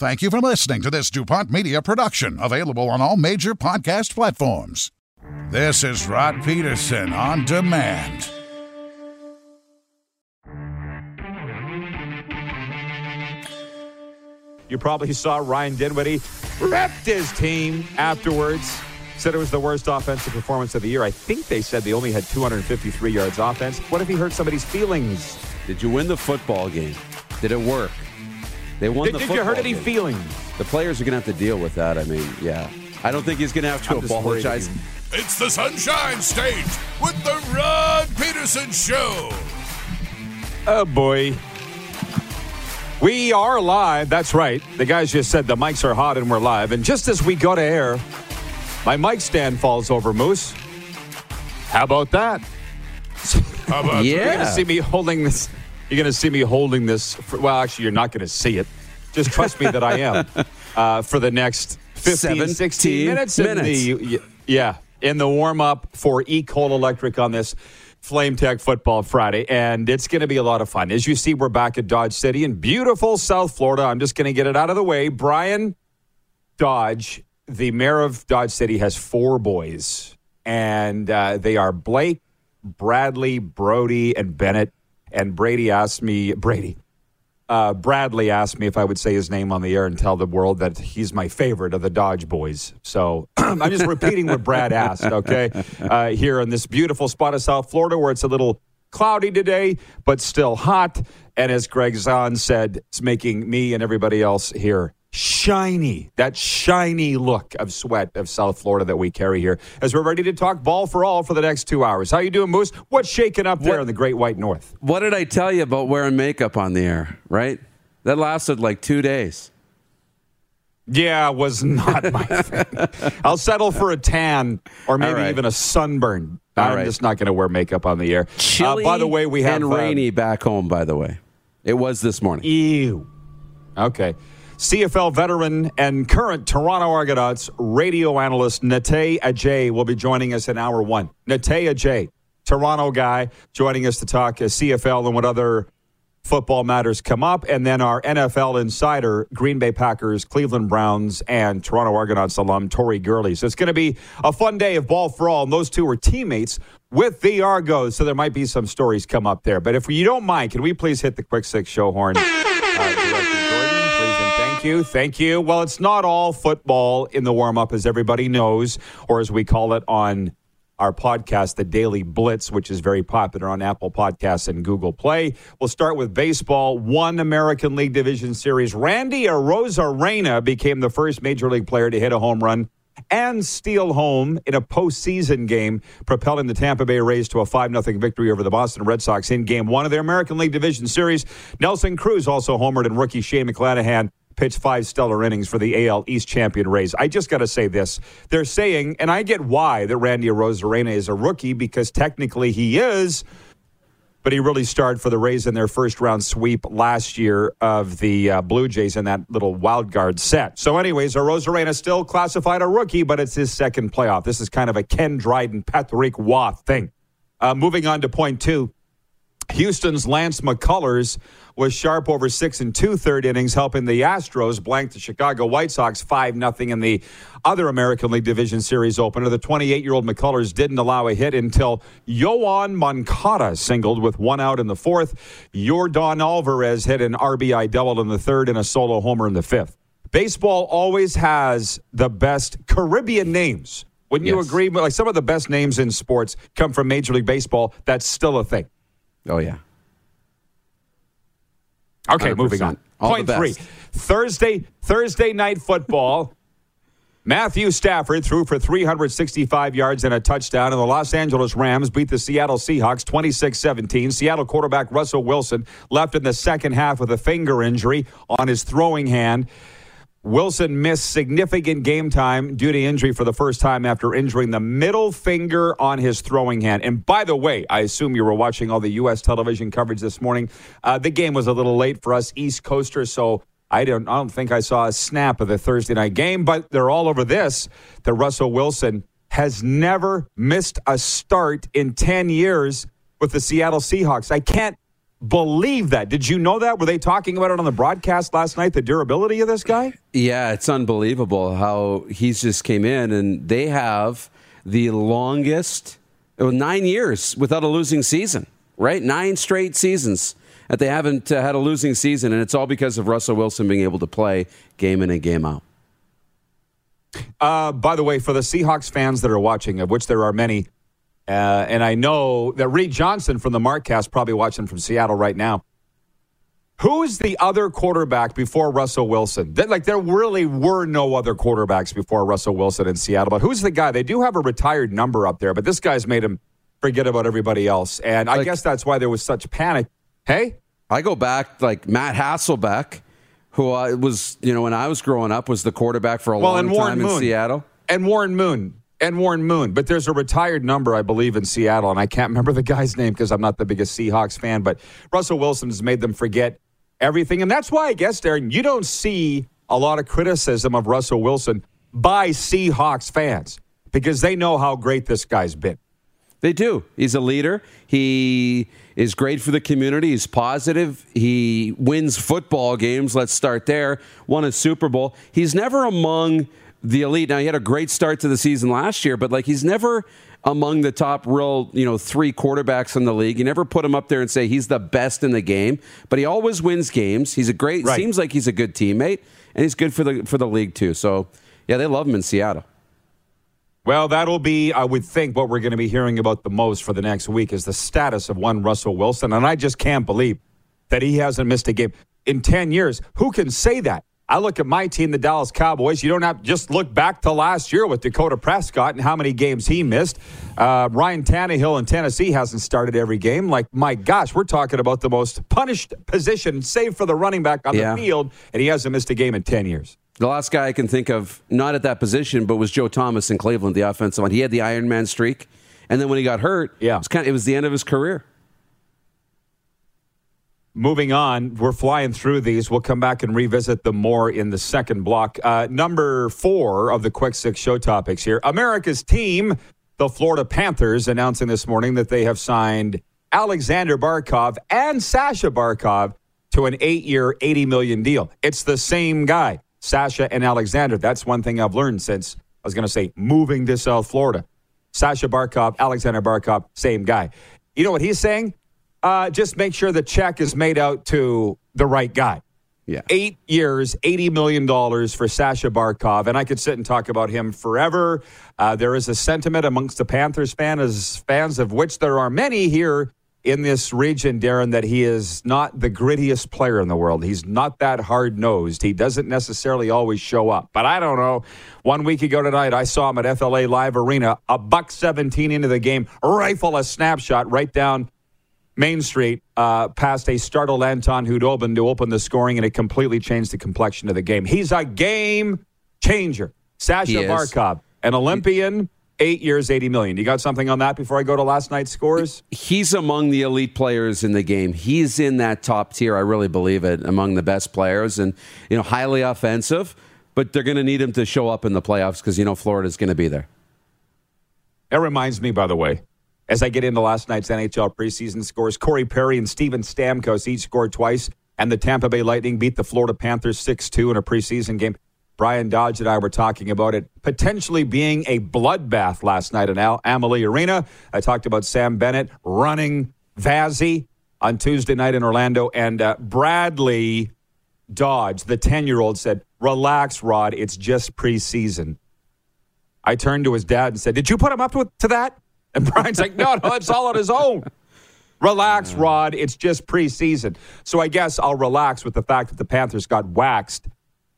Thank you for listening to this DuPont Media production, available on all major podcast platforms. This is Rod Pedersen on demand. You probably saw Ryan Dinwiddie ripped his team afterwards. Said it was the worst offensive performance of the year. I think they said they only had 253 yards offense. What if he hurt somebody's feelings? Did you win the football game? Did it work? They won Did, the did football you hurt any game. feelings? The players are going to have to deal with that. I mean, yeah. I don't think he's going to have to I'm apologize. It's the Sunshine State with the Rod Pedersen Show. Oh boy. We are live. That's right. The guys just said the mics are hot and we're live. And just as we go to air, my mic stand falls over, Moose. How about that? How about You're going to see me holding this. You're going to see me holding this. For, well, actually, you're not going to see it. Just trust me that I am uh, for the next 15, 16 17 minutes. In minutes. the, yeah, in the warm up for Ecol Electric on this Flame Tech Football Friday. And it's going to be a lot of fun. As you see, we're back at Dodge City in beautiful South Florida. I'm just going to get it out of the way. Brian Dodge, the mayor of Dodge City, has four boys, and uh, they are Blake, Bradley, Brody, and Bennett. And Brady asked me, Brady, uh, Bradley asked me if I would say his name on the air and tell the world that he's my favorite of the Dodge boys. So I'm just repeating what Brad asked, okay? Uh, here in this beautiful spot of South Florida where it's a little cloudy today, but still hot. And as Greg Zahn said, it's making me and everybody else here shiny, that shiny look of sweat of South Florida that we carry here as we're ready to talk ball for all for the next two hours. How you doing, Moose? What's shaking up there What- in the Great White North? What did I tell you about wearing makeup on the air, right? That lasted like two days. Yeah, was not my thing. I'll settle for a tan or maybe right. even a sunburn. All I'm right. just not going to wear makeup on the air. Chilly uh, by the way, we have and uh, rainy back home. By the way, it was this morning. Ew. Okay. CFL veteran and current Toronto Argonauts radio analyst Nate Adjei will be joining us in hour one. Nate Adjei, Toronto guy, joining us to talk uh, CFL and what other football matters come up. And then our NFL insider, Green Bay Packers, Cleveland Browns, and Toronto Argonauts alum, Tori Gurley. So it's going to be a fun day of ball for all. And those two are teammates with the Argos. So there might be some stories come up there. But if you don't mind, can we please hit the quick six show horn? Thank you. Thank you. Well, it's not all football in the warm up, as everybody knows, or as we call it on our podcast, The Daily Blitz, which is very popular on Apple Podcasts and Google Play. We'll start with baseball. One American League Division Series. Randy Arozarena became the first major league player to hit a home run and steal home in a postseason game, propelling the Tampa Bay Rays to a 5 0 victory over the Boston Red Sox in game one of their American League Division Series. Nelson Cruz also homered, and rookie Shane McClanahan pitched five stellar innings for the AL East champion Rays. I just got to say this. They're saying, and I get why that Randy Arozarena is a rookie because technically he is, but he really starred for the Rays in their first round sweep last year of the uh, Blue Jays in that little wild card set. So, anyways, Arozarena still classified a rookie, but it's his second playoff. This is kind of a Ken Dryden, Patrick Roy thing. Uh, moving on to point two. Houston's Lance McCullers was sharp over six and two third innings, helping the Astros blank the Chicago White Sox 5 0 in the other American League Division Series opener. The 28 year old McCullers didn't allow a hit until Yoan Moncada singled with one out in the fourth. Yordan Alvarez hit an RBI double in the third and a solo homer in the fifth. Baseball always has the best Caribbean names. Wouldn't you agree? Like some of the best names in sports come from Major League Baseball. That's still a thing. Oh yeah. Okay, 100%. moving on. All three. Thursday, Thursday night football. Matthew Stafford threw for 365 yards and a touchdown, and the Los Angeles Rams beat the Seattle Seahawks 26 17. Seattle quarterback Russell Wilson left in the second half with a finger injury on his throwing hand. Wilson missed significant game time due to injury for the first time after injuring the middle finger on his throwing hand. And by the way, I assume you were watching all the U.S. television coverage this morning. Uh, the game was a little late for us East Coasters, so I don't, I don't think I saw a snap of the Thursday night game, but they're all over this that Russell Wilson has never missed a start in 10 years with the Seattle Seahawks. I can't believe that. Did you know that? Were they talking about it on the broadcast last night, the durability of this guy? Yeah, it's unbelievable how he's just came in and they have the longest nine years without a losing season, right? Nine straight seasons that they haven't uh, had a losing season, and it's all because of Russell Wilson being able to play game in and game out. Uh, by the way, for the Seahawks fans that are watching, of which there are many, uh, and I know that Reed Johnson from the Markcast probably watching from Seattle right now. Who is the other quarterback before Russell Wilson? That, like there really were no other quarterbacks before Russell Wilson in Seattle. But who's the guy? They do have a retired number up there, but this guy's made him forget about everybody else. And I guess that's why there was such panic. Hey, I go back like Matt Hasselbeck, who uh, was, you know, when I was growing up, was the quarterback for a well, long time Moon in Seattle. and Warren Moon and Warren Moon. But there's a retired number, I believe, in Seattle, and I can't remember the guy's name because I'm not the biggest Seahawks fan. But Russell Wilson has made them forget everything, and that's why I guess, Darren, you don't see a lot of criticism of Russell Wilson by Seahawks fans because they know how great this guy's been. They do. He's a leader. He is great for the community. He's positive. He wins football games. Let's start there. Won a Super Bowl. He's never among the elite. Now he had a great start to the season last year, but like he's never among the top real, you know, three quarterbacks in the league. You never put him up there and say he's the best in the game, but he always wins games. He's a great Right. seems like he's a good teammate and he's good for the for the league too. So, yeah, they love him in Seattle. Well, that'll be, I would think, what we're going to be hearing about the most for the next week is the status of one Russell Wilson. And I just can't believe that he hasn't missed a game in 10 years. Who can say that? I look at my team, the Dallas Cowboys. You don't have to just look back to last year with Dakota Prescott and how many games he missed. Uh, Ryan Tannehill in Tennessee hasn't started every game. Like, my gosh, we're talking about the most punished position, save for the running back on Yeah. the field, and he hasn't missed a game in 10 years. The last guy I can think of, not at that position, but was Joe Thomas in Cleveland, the offensive line. He had the Iron Man streak, and then when he got hurt, Yeah. it was kind of, it was the end of his career. Moving on, we're flying through these. We'll come back and revisit them more in the second block. Uh, number four of the Quick Six show topics here. America's team, the Florida Panthers, announcing this morning that they have signed Alexander Barkov and Sasha Barkov to an eight year, 80 million deal. It's the same guy, Sasha and Alexander. That's one thing I've learned since I was going to say moving to South Florida. Sasha Barkov, Alexander Barkov, same guy. You know what he's saying? Uh, just make sure the check is made out to the right guy. Yeah. Eight years, $80 million for Sasha Barkov. And I could sit and talk about him forever. Uh, there is a sentiment amongst the Panthers fans, fans of which there are many here in this region, Darren, that he is not the grittiest player in the world. He's not that hard nosed. He doesn't necessarily always show up. But I don't know. One week ago tonight, I saw him at FLA Live Arena, a buck 17 into the game, rifle a snapshot right down Main Street uh, past a startled Anton Khudobin to open the scoring, and it completely changed the complexion of the game. He's a game changer. Sasha. Barkov, an Olympian Eight years, 80 million. You got something on that before I go to last night's scores? He's among the elite players in the game. He's in that top tier. I really believe it. Among the best players, and you know, highly offensive. But they're going to need him to show up in the playoffs because you know Florida's going to be there. It reminds me, by the way, as I get into last night's NHL preseason scores, Corey Perry and Steven Stamkos each scored twice, and the Tampa Bay Lightning beat the Florida Panthers 6 2 in a preseason game. Brian Dodge and I were talking about it potentially being a bloodbath last night in Al- Amalie Arena. I talked about Sam Bennett running Vazzy on Tuesday night in Orlando, and uh, Bradley Dodge, the 10 year old, said, Relax, Rod, it's just preseason. I turned to his dad and said, Did you put him up to, to that? And Brian's like, No, no, it's all on his own. Relax, Rod, it's just preseason. So I guess I'll relax with the fact that the Panthers got waxed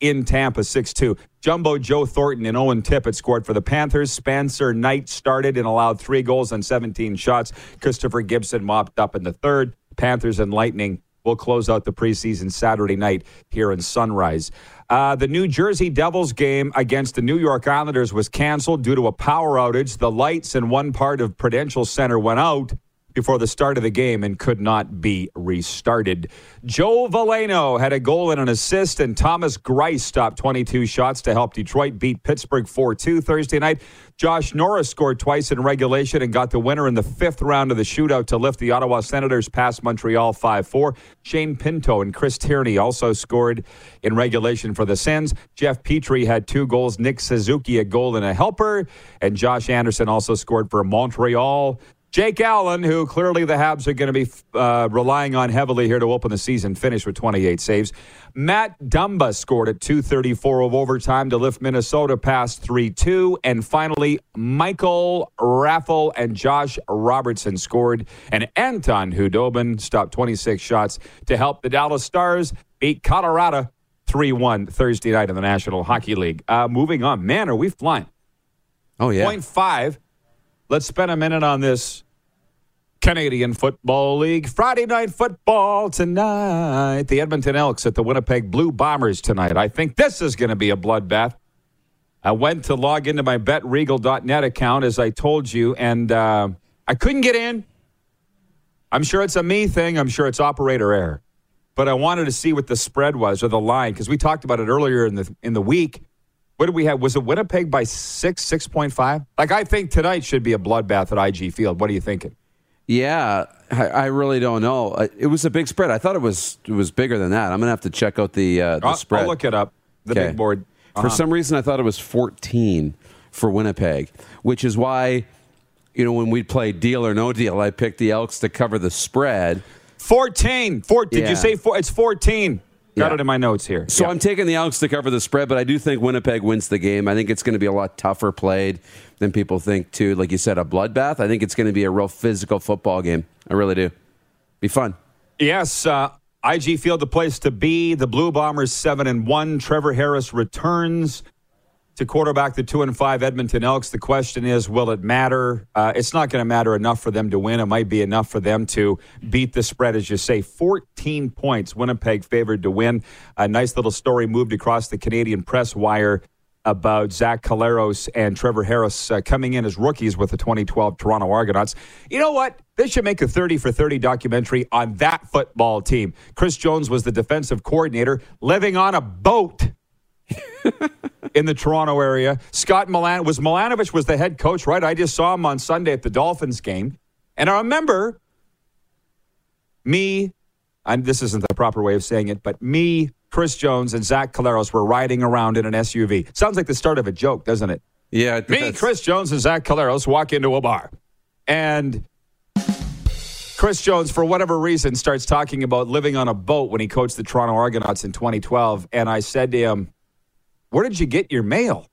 in Tampa 6 2. Jumbo Joe Thornton and Owen Tippett scored for the Panthers. Spencer Knight started and allowed three goals on 17 shots. Christopher Gibson mopped up in the third. Panthers and Lightning will close out the preseason Saturday night here in Sunrise. Uh, the New Jersey Devils game against the New York Islanders was canceled due to a power outage. The lights in one part of Prudential Center went out before the start of the game and could not be restarted. Joe Veleno had a goal and an assist, and Thomas Greiss stopped 22 shots to help Detroit beat Pittsburgh 4 2 Thursday night. Josh Norris scored twice in regulation and got the winner in the fifth round of the shootout to lift the Ottawa Senators past Montreal 5 4. Shane Pinto and Chris Tierney also scored in regulation for the Sens. Jeff Petry had two goals, Nick Suzuki a goal and a helper, and Josh Anderson also scored for Montreal. Jake Allen, who clearly the Habs are going to be uh, relying on heavily here to open the season, finished with 28 saves. Matt Dumba scored at 234 of overtime to lift Minnesota past 3 2. And finally, Michael Raffl and Josh Robertson scored. And Anton Khudobin stopped 26 shots to help the Dallas Stars beat Colorado 3 1 Thursday night in the National Hockey League. Uh, moving on. Man, are we flying? Oh yeah. Point five. Let's spend a minute on this Canadian Football League. Friday night football tonight. The Edmonton Elks at the Winnipeg Blue Bombers tonight. I think this is going to be a bloodbath. I went to log into my betregal.net account, as I told you, and uh, I couldn't get in. I'm sure it's a me thing. I'm sure it's operator error. But I wanted to see what the spread was or the line because we talked about it earlier in the in the week. What did we have? Was it Winnipeg by six, six point five? Like I think tonight should be a bloodbath at IG Field. What are you thinking? Yeah, I, I really don't know. It was a big spread. I thought it was it was bigger than that. I'm gonna have to check out the uh, the I'll, spread. I'll look it up. The Okay. big board. For some reason, I thought it was 14 for Winnipeg, which is why, you know, when we played deal or no deal, I picked the Elks to cover the spread. 14. Four, did Yeah. you say four? It's 14. Got Yeah. it in my notes here. So Yeah. I'm taking the Elks to cover the spread, but I do think Winnipeg wins the game. I think it's going to be a lot tougher played than people think, too. Like you said, a bloodbath. I think it's going to be a real physical football game. I really do. Be fun. Yes, uh, IG Field, the place to be. The Blue Bombers seven and one. Trevor Harris returns to quarterback the two and five Edmonton Elks. The question is, will it matter? Uh, it's not going to matter enough for them to win. It might be enough for them to beat the spread, as you say. 14 points, Winnipeg favored to win. A nice little story moved across the Canadian press wire about Zach Collaros and Trevor Harris uh, coming in as rookies with the 2012 Toronto Argonauts. You know what? They should make a 30 for 30 documentary on that football team. Chris Jones was the defensive coordinator living on a boat in the Toronto area. Scott Milan was Milanovich was the head coach, right? I just saw him on Sunday at the Dolphins game. And I remember me, and this isn't the proper way of saying it, but me, Chris Jones, and Zach Collaros were riding around in an SUV. Sounds like the start of a joke, doesn't it? Yeah. Me, Chris Jones, and Zach Collaros walk into a bar. And Chris Jones, for whatever reason, starts talking about living on a boat when he coached the Toronto Argonauts in 2012. And I said to him, Where did you get your mail?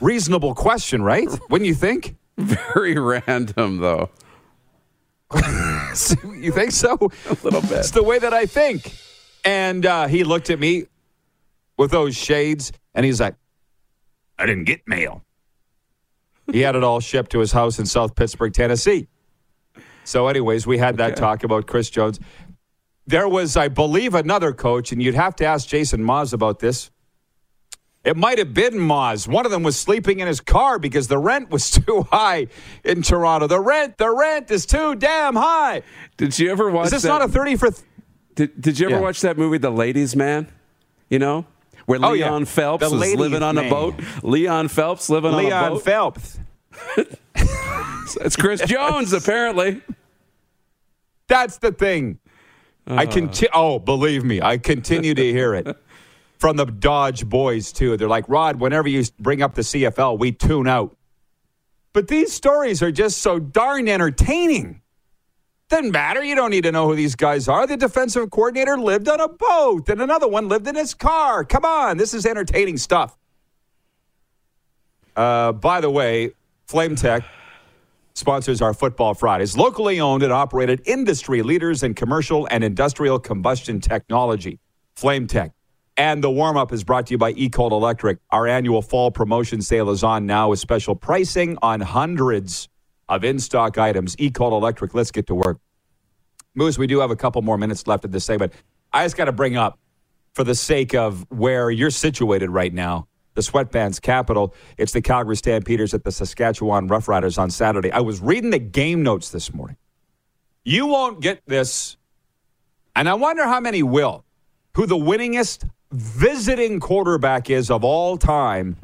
Reasonable question, right? Wouldn't you think? Very random, though. you think so? A little bit. It's the way that I think. And uh, he looked at me with those shades and he's like, I didn't get mail. He had it all shipped to his house in South Pittsburgh, Tennessee. So, anyways, we had that Okay. talk about Chris Jones. There was, I believe, another coach, and you'd have to ask Jason Maas about this. It might have been Moz. One of them was sleeping in his car because the rent was too high in Toronto. The rent, the rent is too damn high. Did you ever watch? Is this that, not a thirty for? Th- did, did you ever Yeah. watch that movie, The Ladies' Man? You know, where Oh, yeah. Leon Phelps The was living on a boat. Leon Phelps living on a boat. Leon. Phelps. It's Chris Jones, apparently. That's the thing. I can. oh, believe me, I continue to hear it from the Dodge boys too. They're like, Rod, whenever you bring up the CFL, we tune out. But these stories are just so darn entertaining. Doesn't matter. You don't need to know who these guys are. The defensive coordinator lived on a boat, and another one lived in his car. Come on, this is entertaining stuff. Uh, by the way, Flame Tech sponsors our Football Fridays. Locally owned and operated industry leaders in commercial and industrial combustion technology. Flame Tech. And the warm up is brought to you by eCold Electric. Our annual fall promotion sale is on now with special pricing on hundreds of in stock items. eCold Electric, let's get to work. Moose, we do have a couple more minutes left of this segment. I just got to bring up, for the sake of where you're situated right now, the sweatbands capital. It's the Calgary Stampeders at the Saskatchewan Roughriders on Saturday. I was reading the game notes this morning. You won't get this, and I wonder how many will, who the winningest visiting quarterback is of all time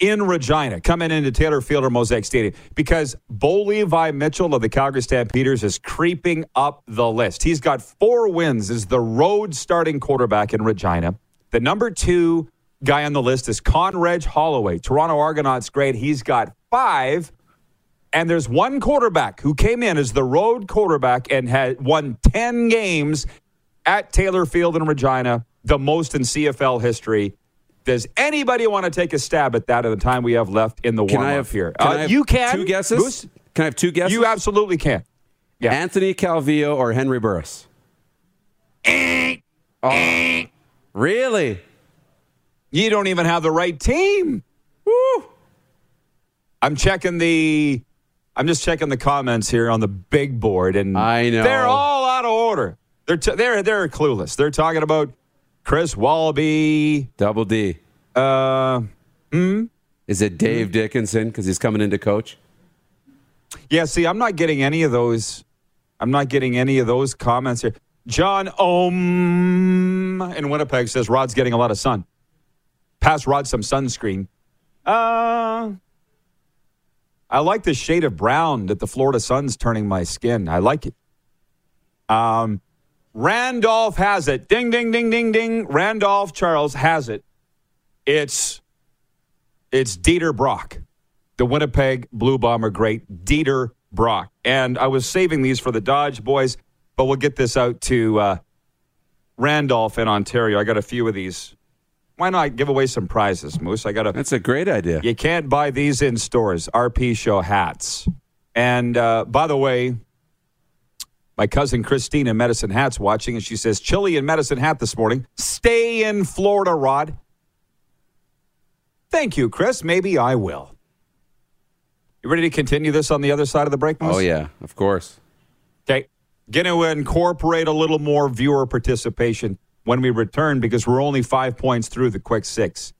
in Regina, coming into Taylor Field or Mosaic Stadium, because Bo Levi Mitchell of the Calgary Stampeders is creeping up the list. He's got four wins as the road starting quarterback in Regina. The number two guy on the list is Condredge Holloway, Toronto Argonauts great. He's got five. And there's one quarterback who came in as the road quarterback and had won 10 games at Taylor Field in Regina, the most in CFL history. Does anybody want to take a stab at that at the time we have left in the Can warm I have here? Can Uh, I have you can. two guesses? Moose? Can I have two guesses? You absolutely can. Yeah. Anthony Calvillo or Henry Burris? oh, really? You don't even have the right team. Woo. I'm checking the. I'm just checking the comments here on the big board, and I know. they're all out of order. They're t- they're they're clueless. They're talking about Chris Walby. Double D. Uh, Is it Dave Dickenson because he's coming in to coach? yeah. See, I'm not getting any of those. I'm not getting any of those comments here. John Ohm in Winnipeg says Rod's getting a lot of sun. Pass Rod some sunscreen. Uh, I like the shade of brown that the Florida sun's turning my skin. I like it. Um, Randolph has it. Ding, ding, ding, ding, ding. Randolph Charles has it. It's it's Dieter Brock, the Winnipeg Blue Bomber great Dieter Brock. And I was saving these for the Dodge boys, but we'll get this out to uh, Randolph in Ontario. I got a few of these. Why not give away some prizes, Moose? I got a That's a great idea. you can't buy these in stores. RP Show hats. And uh, by the way, my cousin Christine in Medicine Hat's watching, and she says, chilly in Medicine Hat this morning. Stay in Florida, Rod. Thank you, Chris. Maybe I will. You ready to continue this on the other side of the break, Moose? Oh yeah, of course. Okay. Going to incorporate a little more viewer participation when we return because we're only five points through the quick six.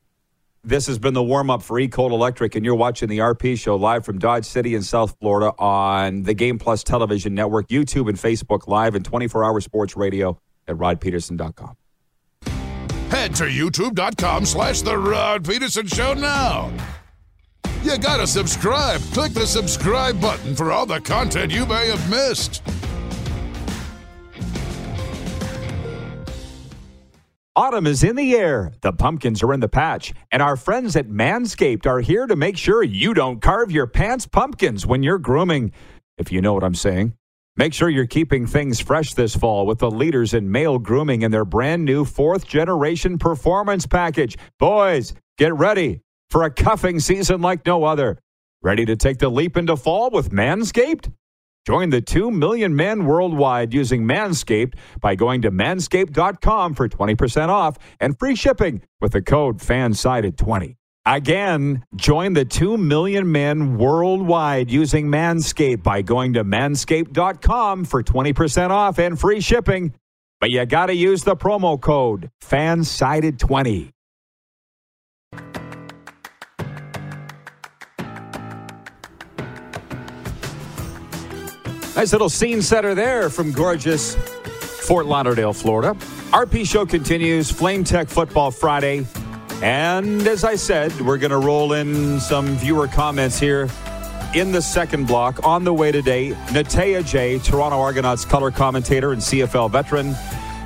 This has been the warm up for eCold Electric, and you're watching the RP show live from Dodge City in South Florida on the Game Plus Television Network, YouTube, and Facebook Live, and 24 hour sports radio at rodpedersen.com. Head to youtube.com slash The Rod Pedersen Show now. You gotta subscribe. Click the subscribe button for all the content you may have missed. Autumn is in the air. The pumpkins are in the patch. And our friends at Manscaped are here to make sure you don't carve your pants pumpkins when you're grooming, if you know what I'm saying. Make sure you're keeping things fresh this fall with the leaders in male grooming and their brand new fourth generation performance package. Boys, get ready for a cuffing season like no other. Ready to take the leap into fall with Manscaped? Join the 2 million men worldwide using Manscaped by going to manscaped.com for 20% off and free shipping with the code FANSIDED20. Again, join the 2 million men worldwide using Manscaped by going to manscaped.com for 20% off and free shipping. But you got to use the promo code FANSIDED20. Nice little scene setter there from gorgeous Fort Lauderdale, Florida. RP show continues. Flame Tech Football Friday. And as I said, we're going to roll in some viewer comments here in the second block. On the way today, Natey Adjei, Toronto Argonauts color commentator and CFL veteran,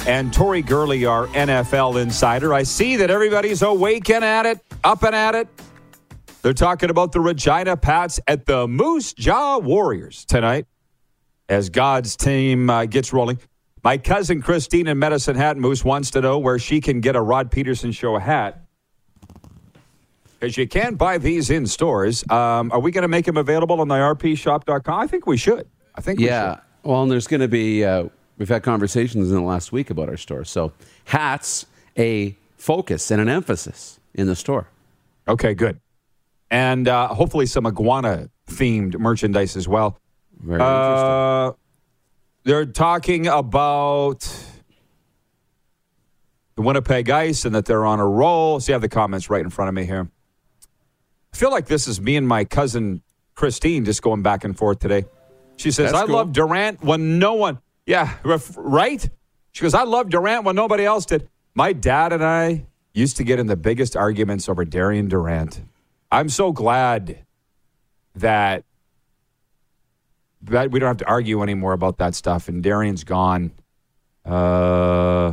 and Tori Gurley, our NFL insider. I see that everybody's awake and at it, up and at it. They're talking about the Regina Pats at the Moose Jaw Warriors tonight as God's team uh, gets rolling. My cousin Christine in Medicine Hat Moose wants to know where she can get a Rod Pedersen Show hat. Because you can't buy these in stores. Um, are we going to make them available on the rpshop.com? I think we should. I think yeah. Well, and there's going to be, uh, we've had conversations in the last week about our store. So hats, a focus and an emphasis in the store. Okay, good. And uh, hopefully some iguana themed merchandise as well. Very interesting. Uh, they're talking about the Winnipeg Ice and that they're on a roll. So you have the comments right in front of me here. I feel like this is me and my cousin Christine just going back and forth today. She says, That's I cool. love Durant when no one, yeah, ref- right? She goes, I love Durant when nobody else did. My dad and I used to get in the biggest arguments over Darian Durant. I'm so glad that that we don't have to argue anymore about that stuff. And Darian's gone. Uh,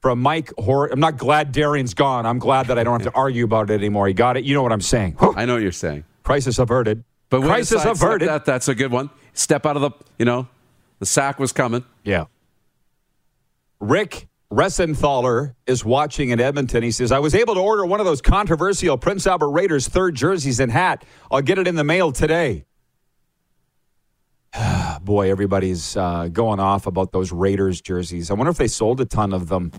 from Mike Hor, I'm not glad Darian's gone. I'm glad that I don't have to argue about it anymore. He got it. You know what I'm saying? I know what you're saying. Crisis averted. But crisis averted. That, that's a good one. Step out of the, you know, the sack was coming. Yeah. Rick Ressenthaler is watching in Edmonton. He says, I was able to order one of those controversial Prince Albert Raiders third jerseys and hat. I'll get it in the mail today. Boy, everybody's uh, going off about those Raiders jerseys. I wonder if they sold a ton of them.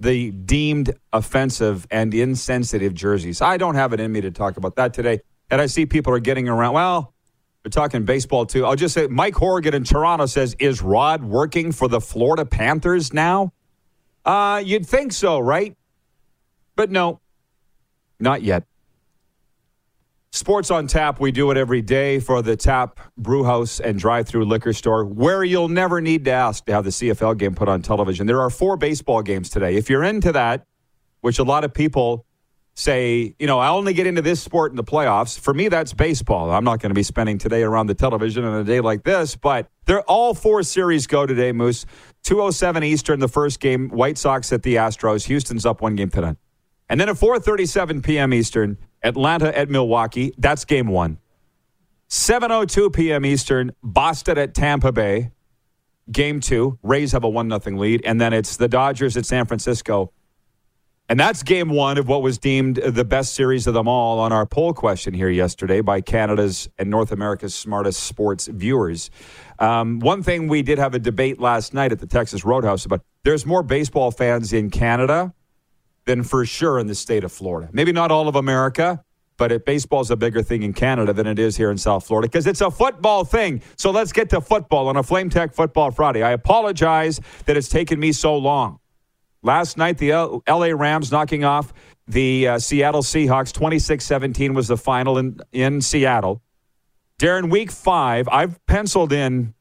The deemed offensive and insensitive jerseys. I don't have it in me to talk about that today. And I see people are getting around. Well, we're talking baseball too. I'll just say Mike Horgan in Toronto says, Is Rod working for the Florida Panthers now? Uh, you'd think so, right? But no, not yet. Sports on Tap, we do it every day for the Tap Brew House and drive through liquor store, where you'll never need to ask to have the CFL game put on television. There are four baseball games today. If you're into that, which a lot of people say, you know, I only get into this sport in the playoffs. For me, that's baseball. I'm not going to be spending today around the television on a day like this, but they're all four series go today, Moose. 207 Eastern, the first game, White Sox at the Astros. Houston's up one game tonight. And then at 4:37 p.m. Eastern, Atlanta at Milwaukee. That's game 1. 7:02 p.m. Eastern, Boston at Tampa Bay. Game 2. Rays have a 1 nothing lead and then it's the Dodgers at San Francisco. And that's game 1 of what was deemed the best series of them all on our poll question here yesterday by Canada's and North America's smartest sports viewers. Um, one thing we did have a debate last night at the Texas Roadhouse about there's more baseball fans in Canada than for sure in the state of Florida. Maybe not all of America, but it, baseball's a bigger thing in Canada than it is here in South Florida because it's a football thing. So let's get to football on a Flame Tech Football Friday. I apologize that it's taken me so long. Last night, the L- LA Rams knocking off the uh, Seattle Seahawks 26 17 was the final in, in Seattle. Darren, week five, I've penciled in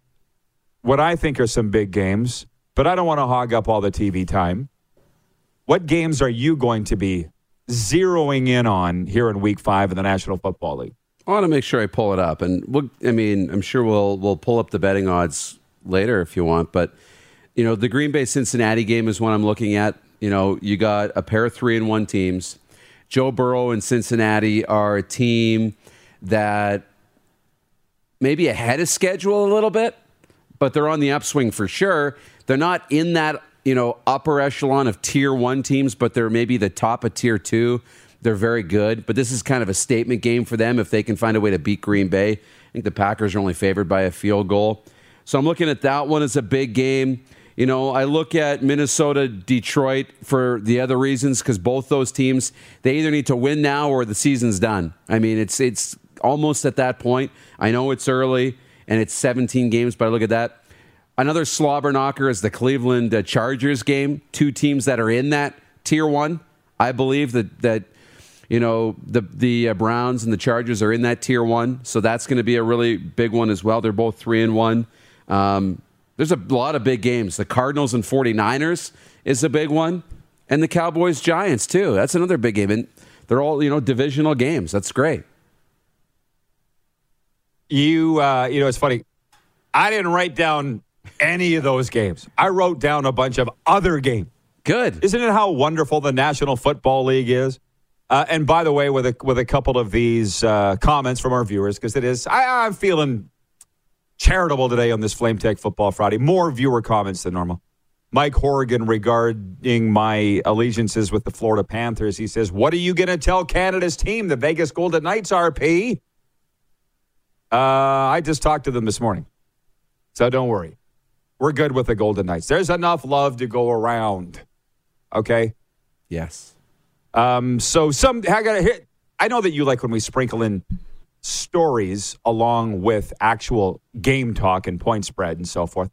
what I think are some big games, but I don't want to hog up all the TV time. What games are you going to be zeroing in on here in week five of the National Football League? I want to make sure I pull it up, and we'll, I mean, I'm sure we'll we'll pull up the betting odds later if you want. But you know, the Green Bay Cincinnati game is one I'm looking at. You know, you got a pair of three and one teams. Joe Burrow and Cincinnati are a team that maybe ahead of schedule a little bit, but they're on the upswing for sure. They're not in that you know upper echelon of tier one teams, but they're maybe the top of tier two. They're very good, but this is kind of a statement game for them if they can find a way to beat Green Bay. I think the Packers are only favored by a field goal. So I'm looking at that one as a big game. You know, I look at Minnesota, Detroit for the other reasons because both those teams they either need to win now or the season's done. I mean, it's it's almost at that point. I know it's early and it's 17 games, but I look at that. Another slobber knocker is the Cleveland uh, Chargers game. Two teams that are in that tier one. I believe that that You know, the the uh, Browns and the Chargers are in that tier one, so that's going to be a really big one as well. They're both three and one. Um, there's a lot of big games. The Cardinals and 49ers is a big one, and the Cowboys Giants too. That's another big game, and they're all you know divisional games. That's great. You, uh, you know, it's funny. I didn't write down any of those games. I wrote down a bunch of other games. Good. Isn't it how wonderful the National Football League is? Uh, and by the way, with a with a couple of these uh, comments from our viewers, because it is, I, I'm feeling charitable today on this Flame Tech Football Friday. More viewer comments than normal. Mike Horrigan regarding my allegiances with the Florida Panthers. He says, "What are you going to tell Canada's team, the Vegas Golden Knights, RP?" Uh, I just talked to them this morning, so don't worry. We're good with the Golden Knights. There's enough love to go around. Okay. Yes. Um, so some I got to hit. I know that you like when we sprinkle in stories along with actual game talk and point spread and so forth.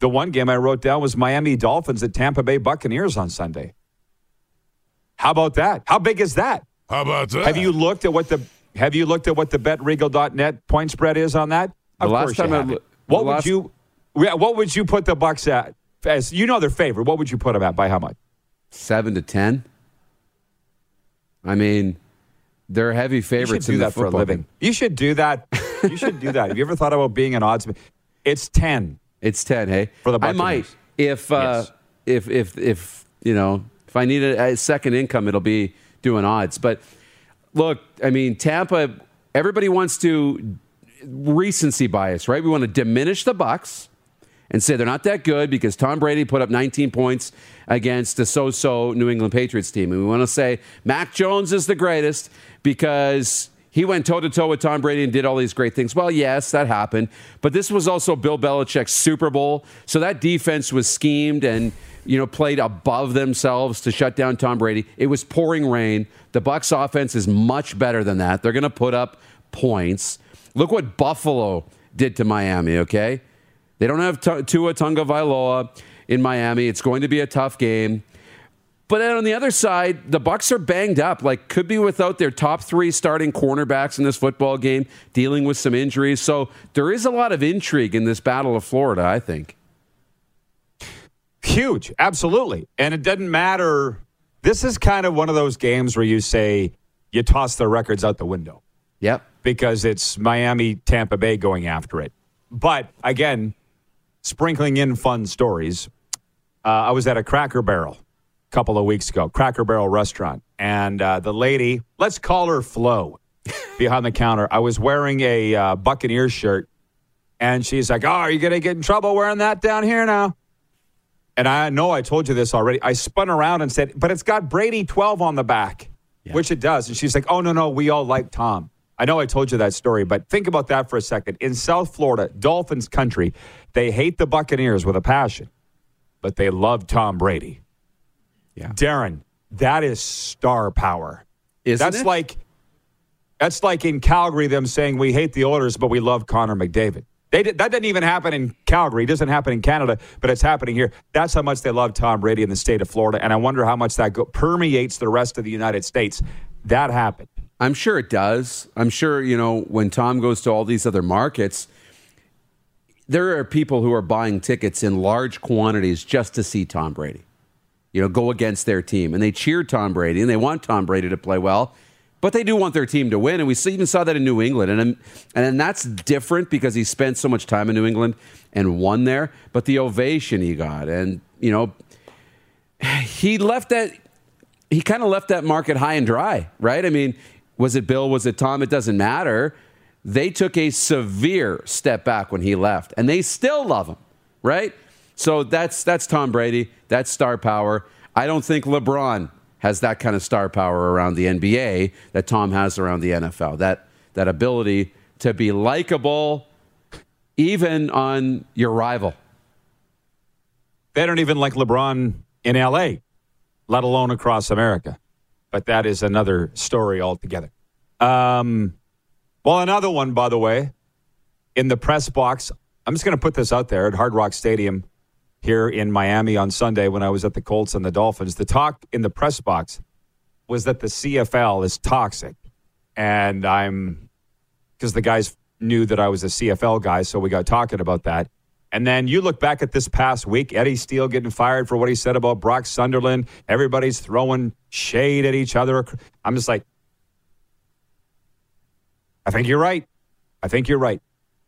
The one game I wrote down was Miami Dolphins at Tampa Bay Buccaneers on Sunday. How about that? How big is that? How about that? Have you looked at what the Have you looked at what the BetRegal.net point spread is on that? The Of last course you time I haven't. what the would last- you? Yeah, What would you put the Bucks at? As you know, they're favorite. What would you put them at? By how much? Seven to ten. I mean, they're heavy favorites. You should do that for a living. game. You should do that. You should do that. Have you ever thought about being an oddsman? It's ten. It's ten. Hey, For the I might if uh, Yes. if if if you know if I need a, a second income, it'll be doing odds. But look, I mean, Tampa. Everybody wants to recency bias, right? We want to diminish the Bucks and say they're not that good because Tom Brady put up 19 points against the so-so New England Patriots team, and we want to say Mac Jones is the greatest because he went toe to toe with Tom Brady and did all these great things. Well, yes, that happened, but this was also Bill Belichick's Super Bowl, so that defense was schemed and you know played above themselves to shut down Tom Brady. It was pouring rain. The Bucks offense is much better than that. They're going to put up points. Look what Buffalo did to Miami. Okay, they don't have T- Tua Tagovailoa in Miami. It's going to be a tough game. But then on the other side, the Bucks are banged up. Like could be without their top three starting cornerbacks in this football game, dealing with some injuries. So there is a lot of intrigue in this battle of Florida. I think. Huge, absolutely. And it doesn't matter. This is kind of one of those games where you say you toss the records out the window Yep. because it's Miami, Tampa Bay going after it. But again, sprinkling in fun stories. Uh, I was at a Cracker Barrel a couple of weeks ago, Cracker Barrel restaurant, and uh, the lady, let's call her Flo, behind the counter. I was wearing a uh, Buccaneers shirt, and she's like, "Oh, are you gonna get in trouble wearing that down here now?" And I know I told you this already. I spun around and said, "But it's got Brady 12 on the back," which it does. And she's like, "Oh no, no, we all like Tom." I know I told you that story, but think about that for a second. In South Florida, Dolphins country, they hate the Buccaneers with a passion, but they love Tom Brady. Yeah. Darren, that is star power. Isn't that's it? like that's like in Calgary them saying we hate the Oilers but we love Connor McDavid. They did, that didn't even happen in Calgary. It doesn't happen in Canada, but it's happening here. That's how much they love Tom Brady in the state of Florida, and I wonder how much that go, permeates the rest of the United States. That happened. I'm sure it does. I'm sure, you know, when Tom goes to all these other markets, there are people who are buying tickets in large quantities just to see Tom Brady, you know, go against their team. And they cheer Tom Brady and they want Tom Brady to play well, but they do want their team to win. And we even saw that in New England. And, and that's different because he spent so much time in New England and won there. But the ovation he got, and, you know, he left that he kind of left that market high and dry, right? I mean, was it Bill? Was it Tom? It doesn't matter. They took a severe step back when he left, and they still love him, right? So that's that's Tom Brady. That's star power. I don't think LeBron has that kind of star power around the NBA that Tom has around the NFL. That that ability to be likable, even on your rival. They don't even like LeBron in LA, let alone across America. But that is another story altogether. Um, well, another one, by the way, in the press box. I'm just going to put this out there at Hard Rock Stadium here in Miami on Sunday when I was at the Colts and the Dolphins. The talk in the press box was that the CFL is toxic. And I'm, because the guys knew that I was a CFL guy, so we got talking about that. And then you look back at this past week, Eddie Steele getting fired for what he said about Brock Sunderland. Everybody's throwing shade at each other. I'm just like, I think you're right. I think you're right.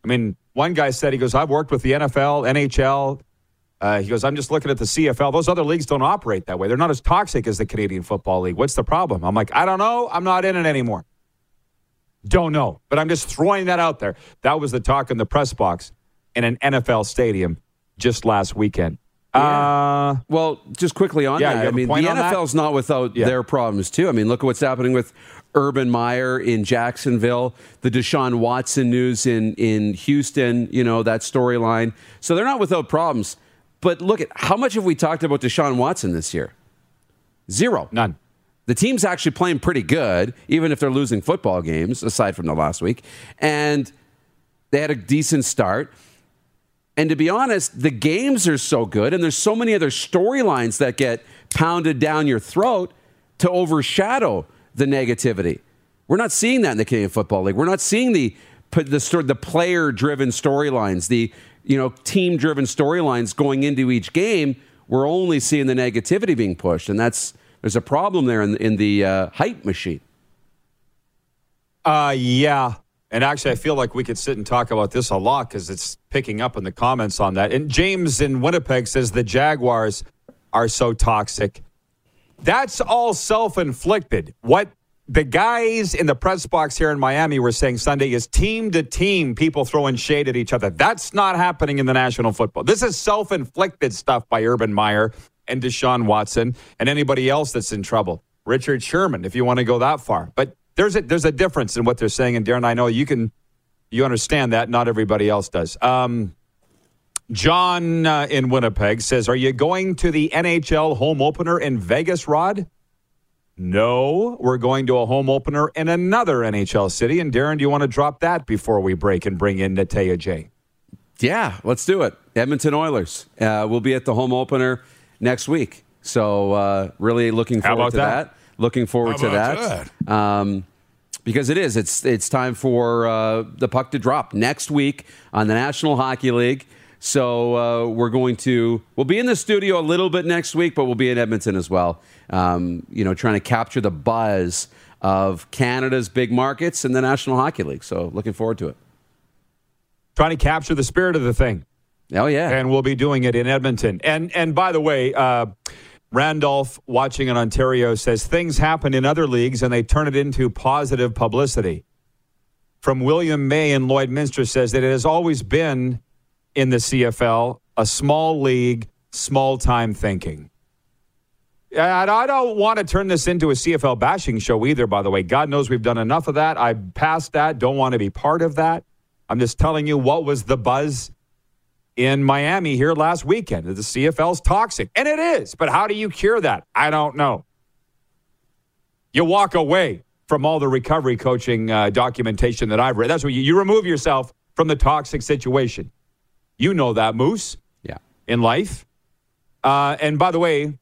I mean, one guy said, he goes, I've worked with the NFL, NHL. Uh, he goes, I'm just looking at the CFL. Those other leagues don't operate that way. They're not as toxic as the Canadian Football League. What's the problem? I'm like, I don't know. I'm not in it anymore. Don't know. But I'm just throwing that out there. That was the talk in the press box in an NFL stadium just last weekend. Yeah. Uh, Well, just quickly on Yeah, that. I mean, the on that? NFL's not without Yeah. their problems too. I mean, look at what's happening with Urban Meyer in Jacksonville, the Deshaun Watson news in in Houston. You know that storyline. So they're not without problems. But look at how much have we talked about Deshaun Watson this year? Zero. none. The team's actually playing pretty good, even if they're losing football games, aside from the last week. And they had a decent start. And to be honest, the games are so good, and there's so many other storylines that get pounded down your throat to overshadow the negativity. We're not seeing that in the Canadian Football League. We're not seeing the the, the player-driven storylines, the you know team-driven storylines going into each game. We're only seeing the negativity being pushed, and that's there's a problem there in, in the uh, hype machine. Uh, yeah. And actually, I feel like we could sit and talk about this a lot because it's picking up in the comments on that. And James in Winnipeg says the Jaguars are so toxic. That's all self inflicted. What the guys in the press box here in Miami were saying Sunday is team to team, people throwing shade at each other. That's not happening in the National Football. This is self inflicted stuff by Urban Meyer and Deshaun Watson and anybody else that's in trouble. Richard Sherman, if you want to go that far. But there's a there's a difference in what they're saying, and Darren, I know you can you understand that. Not everybody else does. Um, John uh, in Winnipeg says, "Are you going to the NHL home opener in Vegas, Rod?" No, we're going to a home opener in another NHL city. And Darren, do you want to drop that before we break and bring in Natey Adjei? Yeah, let's do it. Edmonton Oilers. Uh, we'll be at the home opener next week. So uh, really looking forward to that? that. Looking forward to about that. Um, because it is. It's it's time for uh, the puck to drop next week on the National Hockey League. So uh, we're going to we'll be in the studio a little bit next week, but we'll be in Edmonton as well. Um, you know, trying to capture the buzz of Canada's big markets and the National Hockey League. So looking forward to it. Trying to capture the spirit of the thing. Oh yeah, and we'll be doing it in Edmonton. And and by the way, uh, Randolph, watching in Ontario, says things happen in other leagues and they turn it into positive publicity. From William May in Lloydminster says that it has always been in the CFL a small league, small time thinking. And I don't want to turn this into a CFL bashing show either, by the way. God knows we've done enough of that. I've passed that, don't want to be part of that. I'm just telling you what was the buzz in Miami here last weekend. The CFL's toxic, and it is. But how do you cure that? I don't know. You walk away from all the recovery coaching uh, documentation that I've read. That's what you, you remove yourself from the toxic situation. You know that, Moose, yeah. in life. Uh, and by the way,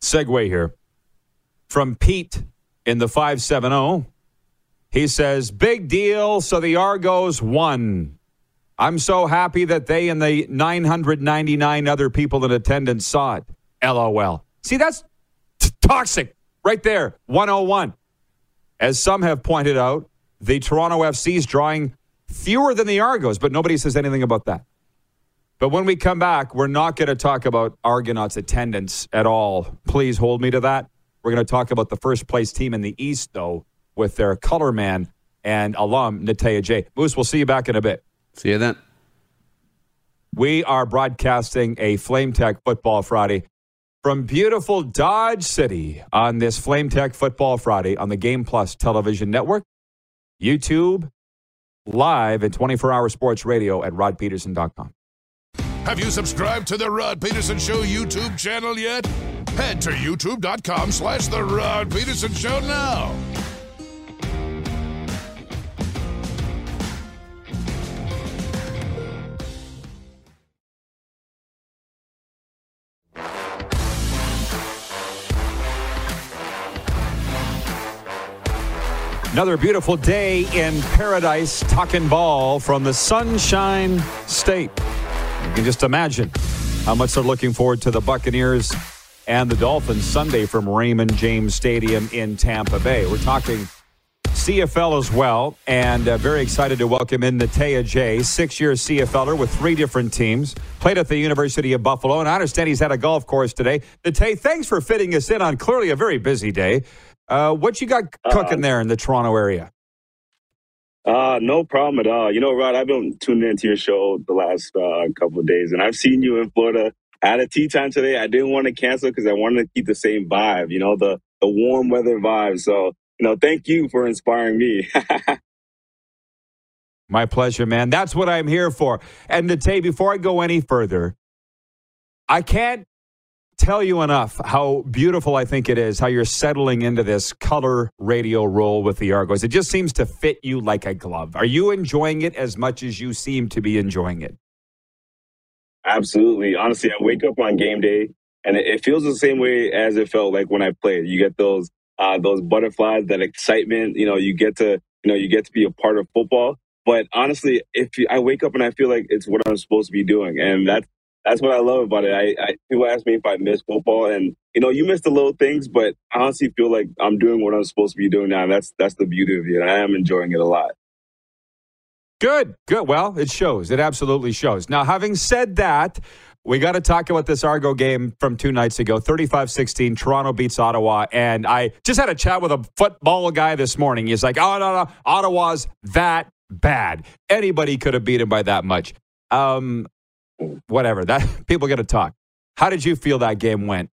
segue here from Pete in the 570. He says, Big deal. So the Argos won. I'm so happy that they and the 999 other people in attendance saw it. LOL. See, that's t- toxic right there. 101. As some have pointed out, the Toronto FC is drawing fewer than the Argos, but nobody says anything about that. But when we come back, we're not going to talk about Argonauts' attendance at all. Please hold me to that. We're going to talk about the first place team in the East, though, with their color man and alum, Natey Adjei. Moose, we'll see you back in a bit. See you then. We are broadcasting a Flame Tech Football Friday from beautiful Dodge City on this Flame Tech Football Friday on the Game Plus television network, YouTube, live and 24 hour sports radio at rodpedersen.com. Have you subscribed to the Rod Pedersen Show YouTube channel yet? Head to youtube.com slash the Rod Pedersen Show now. Another beautiful day in paradise, talking ball from the Sunshine State. You can just imagine how much they're looking forward to the Buccaneers and the Dolphins Sunday from Raymond James Stadium in Tampa Bay. We're talking CFL as well, and uh, very excited to welcome in Natey Adjei, six-year CFLer with three different teams, played at the University of Buffalo, and I understand he's at a golf course today. Natey, thanks for fitting us in on clearly a very busy day. Uh, what you got cooking uh, there in the Toronto area? Uh, no problem at all. You know, Rod, I've been tuning into your show the last uh, couple of days, and I've seen you in Florida at a tea time today. I didn't want to cancel because I wanted to keep the same vibe, you know, the the warm weather vibe. So, you know, thank you for inspiring me. My pleasure, man. That's what I'm here for. And Natey, before I go any further, I can't tell you enough how beautiful I think it is how you're settling into this color radio role with the Argos. It just seems to fit you like a glove. Are you enjoying it as much as you seem to be enjoying it? Absolutely. Honestly, I wake up on game day and it, feels the same way as it felt like when I played. You get those uh, those butterflies, that excitement. You know, you get to you know you get to be a part of football. But honestly, if I wake up and I feel like it's what I'm supposed to be doing, and that's that's what I love about it. I, I people ask me if I miss football, and you know, you miss the little things, but I honestly feel like I'm doing what I'm supposed to be doing now. That's that's the beauty of it. I am enjoying it a lot. Good, good. Well, it shows. It absolutely shows. Now, having said that, we got to talk about this Argo game from two nights ago 35 16. Toronto beats Ottawa. And I just had a chat with a football guy this morning. He's like, oh, no, no, Ottawa's that bad. Anybody could have beat him by that much. Um, whatever. That People got to talk. How did you feel that game went?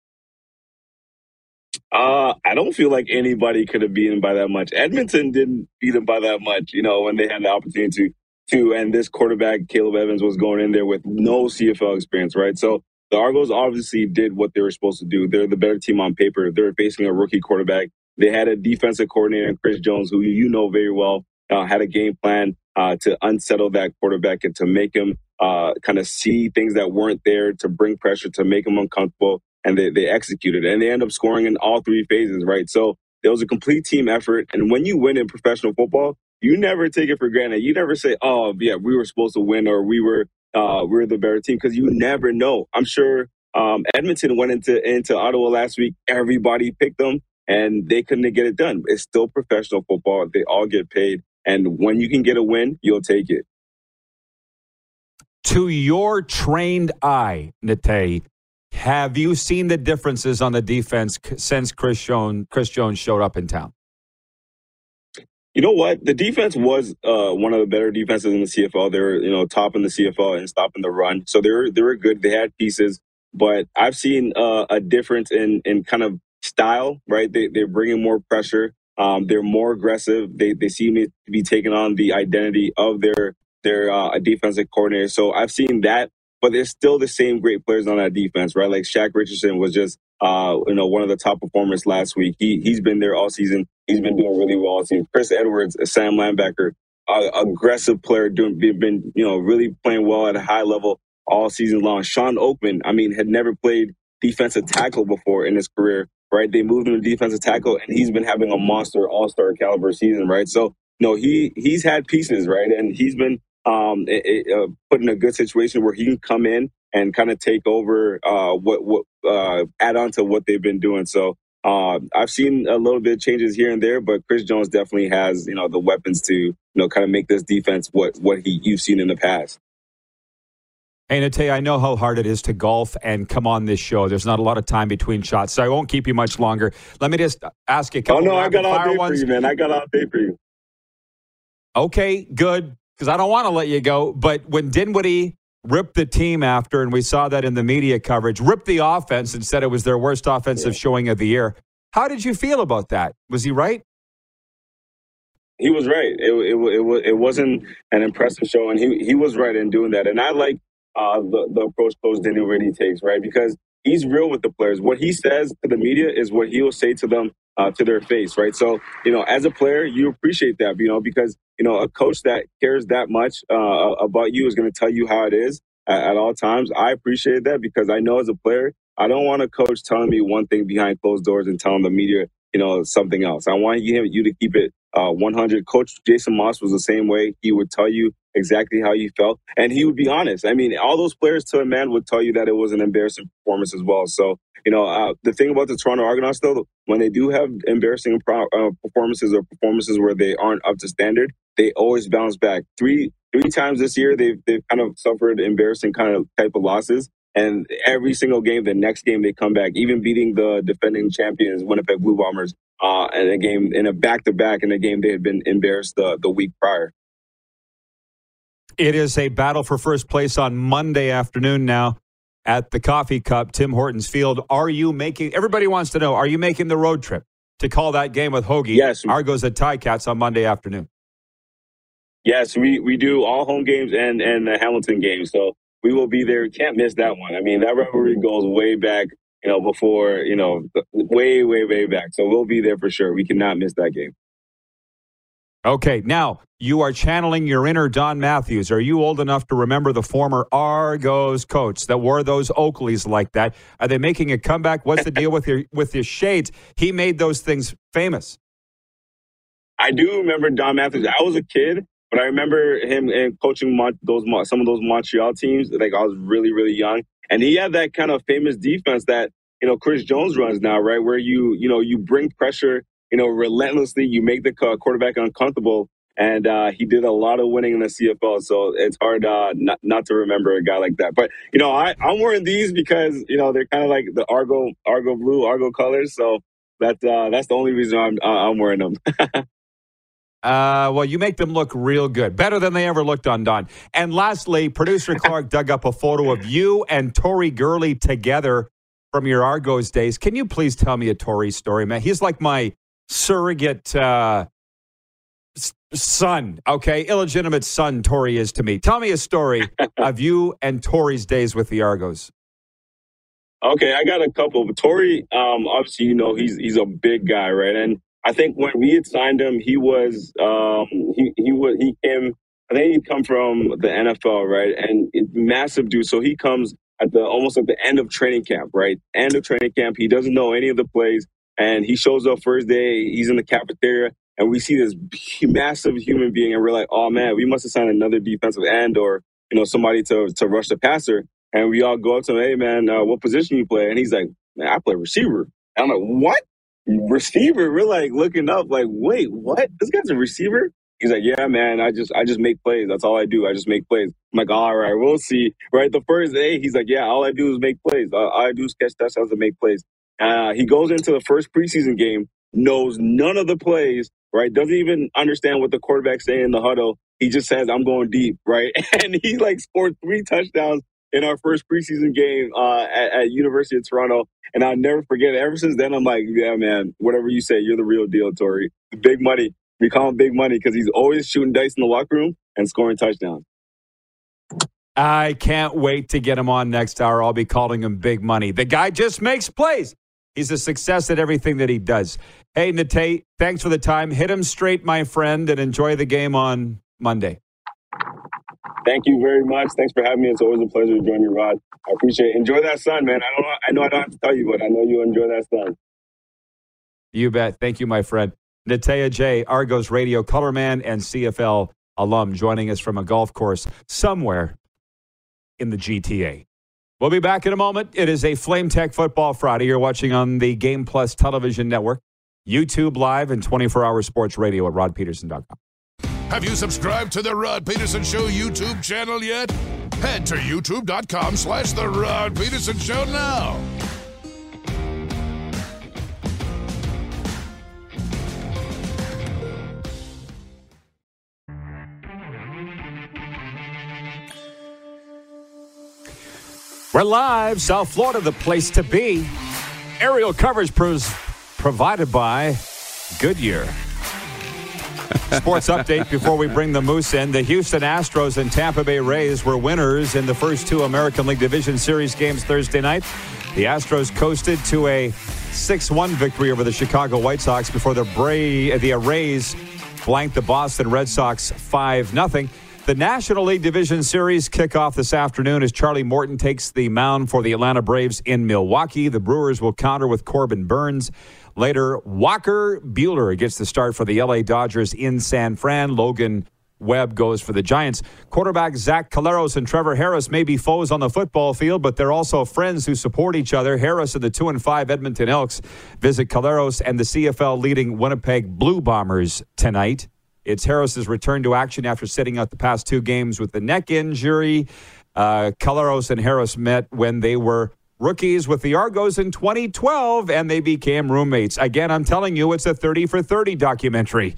Uh, I don't feel like anybody could have beaten by that much. Edmonton didn't beat them by that much, you know, when they had the opportunity to. to and this quarterback, Caleb Evans, was going in there with no CFL experience, right? So the Argos obviously did what they were supposed to do. They're the better team on paper. They're facing a rookie quarterback. They had a defensive coordinator, Chris Jones, who you know very well, uh, had a game plan uh, to unsettle that quarterback and to make him uh, kind of see things that weren't there, to bring pressure, to make him uncomfortable and they, they executed and they end up scoring in all three phases, right? So it was a complete team effort. And when you win in professional football, you never take it for granted. You never say, "Oh, yeah, we were supposed to win," or "We were, uh, we are the better team," because you never know. I'm sure um, Edmonton went into into Ottawa last week. Everybody picked them, and they couldn't get it done. It's still professional football. They all get paid, and when you can get a win, you'll take it. To your trained eye, Natey, have you seen the differences on the defense since Chris Jones, Chris Jones showed up in town? You know what? The defense was uh, one of the better defenses in the CFL. They were, you know, top in the CFL and stopping the run. So they were they were good. They had pieces, but I've seen uh, a difference in in kind of style. Right? They they're bringing more pressure. Um, they're more aggressive. They they seem to be taking on the identity of their their uh, defensive coordinator. So I've seen that but there's still the same great players on that defense, right? Like Shaq Richardson was just, uh, you know, one of the top performers last week. He he's been there all season. He's been doing really well. Chris Edwards, a Sam linebacker, aggressive player, doing been you know really playing well at a high level all season long. Shawn Oakman, I mean, had never played defensive tackle before in his career, right? They moved him to defensive tackle, and he's been having a monster All Star caliber season, right? So no, he he's had pieces, right, and he's been um, it, it, uh, put in a good situation where he can come in and kind of take over uh, what what uh, add on to what they've been doing. So uh, I've seen a little bit of changes here and there, but Chris Jones definitely has you know the weapons to you know kind of make this defense what what he you've seen in the past. Hey, Natey, I know how hard it is to golf and come on this show. There's not a lot of time between shots, so I won't keep you much longer. Let me just ask you a couple. Oh no, I got all day ones. for you, man. I got all day for you. Okay, good because I don't want to let you go. But when Dinwiddie ripped the team after, and we saw that in the media coverage, ripped the offense and said it was their worst offensive yeah. showing of the year. How did you feel about that? Was he right? He was right. It, it, it, it wasn't an impressive show, and he, he was right in doing that. And I like uh, the, the approach Coach Dinwiddie takes, right? Because he's real with the players. What he says to the media is what he will say to them uh, to their face, right? So, you know, as a player, you appreciate that, you know, because, you know, a coach that cares that much uh, about you is going to tell you how it is at, at, all times. I appreciate that because I know as a player, I don't want a coach telling me one thing behind closed doors and telling the media, you know, something else. I want you, you to keep it uh, 100. Coach Jason Maas was the same way. He would tell you exactly how you felt, and he would be honest. I mean, all those players to a man would tell you that it was an embarrassing performance as well. So, you know, uh, the thing about the Toronto Argonauts, though, when they do have embarrassing pro- uh, performances or performances where they aren't up to standard, they always bounce back. Three three times this year, they've they've kind of suffered embarrassing kind of type of losses. And every single game, the next game they come back, even beating the defending champions, Winnipeg Blue Bombers, uh, in a game in a back to back in a game they had been embarrassed the, the week prior. It is a battle for first place on Monday afternoon now at the Coffee Cup, Tim Hortons Field. Are you making, everybody wants to know, are you making the road trip to call that game with Hoagie? Yes. Argos at Ticats on Monday afternoon. Yes, we, we do all home games and, and the Hamilton game. So we will be there. Can't miss that one. I mean, that rivalry goes way back, you know, before, you know, way, way, way back. So we'll be there for sure. We cannot miss that game. Okay, now you are channeling your inner Don Matthews. Are you old enough to remember the former Argos coach that wore those Oakleys like that? Are they making a comeback? What's the deal with your with your shades? He made those things famous. I do remember Don Matthews. I was a kid, but I remember him and coaching Mon- those some of those Montreal teams. Like I was really really young, and he had that kind of famous defense that you know Chris Jones runs now, right? Where you you know you bring pressure you know, relentlessly. You make the quarterback uncomfortable. And uh, he did a lot of winning in the CFL, so it's hard uh, not not to remember a guy like that. But you know, I, I'm wearing these because you know they're kind of like the Argo Argo blue Argo colors. So that's uh, that's the only reason I'm uh, I'm wearing them. Uh, well, you make them look real good, better than they ever looked on Don. And lastly, producer Clark dug up a photo of you and Tori Gurley together from your Argos days. Can you please tell me a Tori story, man? He's like my surrogate uh, son, okay? Illegitimate son, Tori is to me. Tell me a story of you and Tori's days with the Argos. Okay, I got a couple. Tori, um, obviously, you know, he's he's a big guy, right? And I think when we had signed him, he was um, he he was he came. I think he'd come from the NFL, right? And it, massive dude. So he comes at the almost at the end of training camp, right? End of training camp. He doesn't know any of the plays. And he shows up first day, he's in the cafeteria, and we see this massive human being, and we're like, oh man, we must have signed another defensive end or, you know, somebody to, to rush the passer. And we all go up to him, hey man, uh, what position you play? And he's like, man, I play receiver. And I'm like, what? Receiver? We're like looking up, like, wait, what? This guy's a receiver? He's like, yeah, man, I just I just make plays. That's all I do. I just make plays. I'm like, all right, we'll see. Right, the first day, he's like, yeah, all I do is make plays. All I do is catch touchdowns and make plays. Uh, he goes into the first preseason game, knows none of the plays, right? Doesn't even understand what the quarterback's saying in the huddle. He just says, I'm going deep, right? And he like scored three touchdowns in our first preseason game uh, at, at, University of Toronto. And I'll never forget it. Ever since then, I'm like, yeah, man, whatever you say, you're the real deal, Tori. Big money. We call him big money because he's always shooting dice in the locker room and scoring touchdowns. I can't wait to get him on next hour. I'll be calling him big money. The guy just makes plays. He's a success at everything that he does. Hey, Nate, thanks for the time. Hit him straight, my friend, and enjoy the game on Monday. Thank you very much. Thanks for having me. It's always a pleasure to join you, Rod. I appreciate it. Enjoy that sun, man. I don't. I know I don't have to tell you, but I know you enjoy that sun. You bet. Thank you, my friend. Natey Adjei, Argos radio colorman and CFL alum, joining us from a golf course somewhere in the GTA. We'll be back in a moment. It is a Flame Tech Football Friday. You're watching on the Game Plus television network, YouTube Live, and 24 hour sports radio at rodpedersen.com. Have you subscribed to the Rod Pedersen Show YouTube channel yet? Head to youtube.com slash The Rod Pedersen Show now. We're live, South Florida, the place to be. Aerial coverage proves provided by Goodyear. Sports update before we bring the Moose in. The Houston Astros and Tampa Bay Rays were winners in the first two American League Division Series games Thursday night. The Astros coasted to a 6 1 victory over the Chicago White Sox before the, Bray, the Rays blanked the Boston Red Sox 5 0. The National League Division Series kick off this afternoon as Charlie Morton takes the mound for the Atlanta Braves in Milwaukee. The Brewers will counter with Corbin Burnes. Later, Walker Buehler gets the start for the LA Dodgers in San Fran. Logan Webb goes for the Giants. Quarterback Zach Collaros and Trevor Harris may be foes on the football field, but they're also friends who support each other. Harris and the 2 and 5 Edmonton Elks visit Collaros and the CFL leading Winnipeg Blue Bombers tonight. It's Harris's return to action after sitting out the past two games with the neck injury. Uh, Collaros and Harris met when they were rookies with the Argos in 2012, and they became roommates. Again, I'm telling you, it's a 30 for 30 documentary.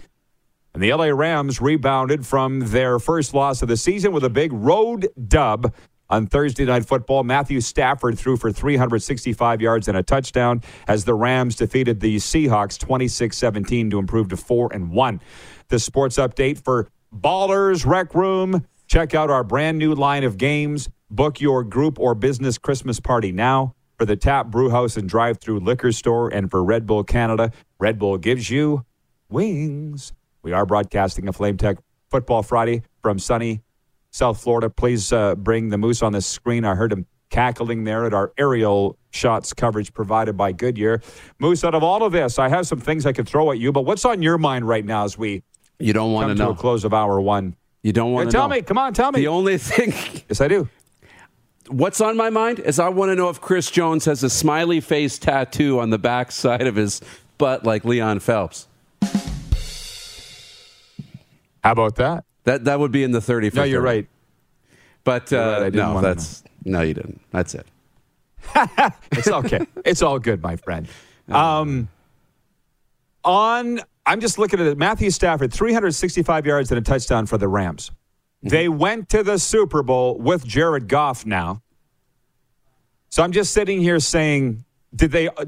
And the LA Rams rebounded from their first loss of the season with a big road dub on Thursday Night Football. Matthew Stafford threw for 365 yards and a touchdown as the Rams defeated the Seahawks 26 17 to improve to 4 and 1. The sports update for Ballers Rec Room. Check out our brand new line of games. Book your group or business Christmas party now for the Tap Brewhouse and Drive Through Liquor Store and for Red Bull Canada. Red Bull gives you wings. We are broadcasting a Flame Tech Football Friday from sunny South Florida. Please uh, bring the moose on the screen. I heard him cackling there at our aerial shots coverage provided by Goodyear. Moose, out of all of this, I have some things I could throw at you, but what's on your mind right now as we You don't want to to know. a close of hour one? You don't want Yeah, to tell know. me. Come on, tell me. The only thing, yes, I do. what's on my mind is I want to know if Chris Jones has a smiley face tattoo on the back side of his butt like Leon Phelps. How about that? That that would be in the 30 No, you're 30. right. But uh, right, no, that's no, you didn't. That's it. It's okay. it's all good, my friend. Um, on, I'm just looking at it. Matthew Stafford, 365 yards and a touchdown for the Rams. They went to the Super Bowl with Jared Goff now. So I'm just sitting here saying, did they? Uh,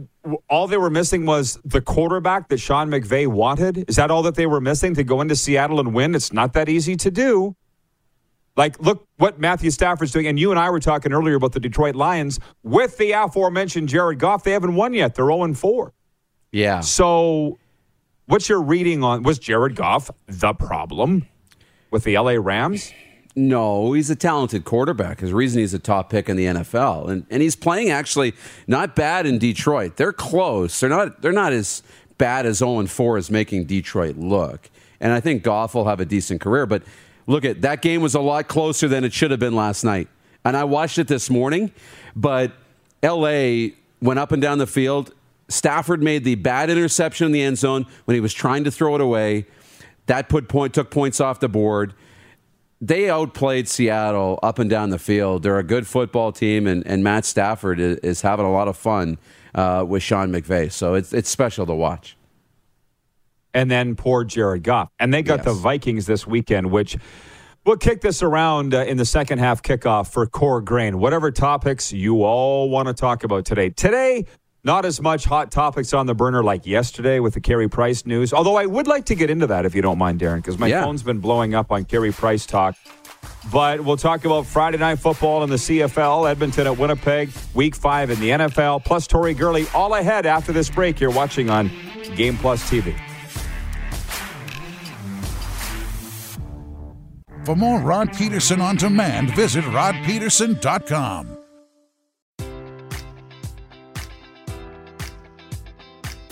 all they were missing was the quarterback that Sean McVay wanted. Is that all that they were missing to go into Seattle and win? It's not that easy to do. Like, look what Matthew Stafford's doing. And you and I were talking earlier about the Detroit Lions with the aforementioned Jared Goff. They haven't won yet. They're 0 4. Yeah. So, what's your reading on was Jared Goff the problem with the LA Rams? No, he's a talented quarterback. His reason he's a top pick in the NFL, and and he's playing actually not bad in Detroit. They're close. They're not. They're not as bad as zero and four is making Detroit look. And I think Goff will have a decent career. But look at that game was a lot closer than it should have been last night. And I watched it this morning, but L.A. went up and down the field. Stafford made the bad interception in the end zone when he was trying to throw it away. That put point took points off the board they outplayed Seattle up and down the field. They're a good football team, and, and Matt Stafford is, is having a lot of fun uh, with Sean McVay. So it's, it's special to watch. and then poor Jared Goff. And they got Yes. the Vikings this weekend, which we'll kick this around uh, in the second half kickoff for Core Grain. Whatever topics you all want to talk about today. Today, not as much hot topics on the burner like yesterday with the Carey Price news. Although I would like to get into that if you don't mind, Darren, because my Yeah. phone's been blowing up on Carey Price talk. But we'll talk about Friday night football in the CFL, Edmonton at Winnipeg, week five in the NFL, plus Tori Gurley all ahead after this break. You're watching on Game Plus TV. For more Rod Pedersen on demand, visit rodpedersen.com.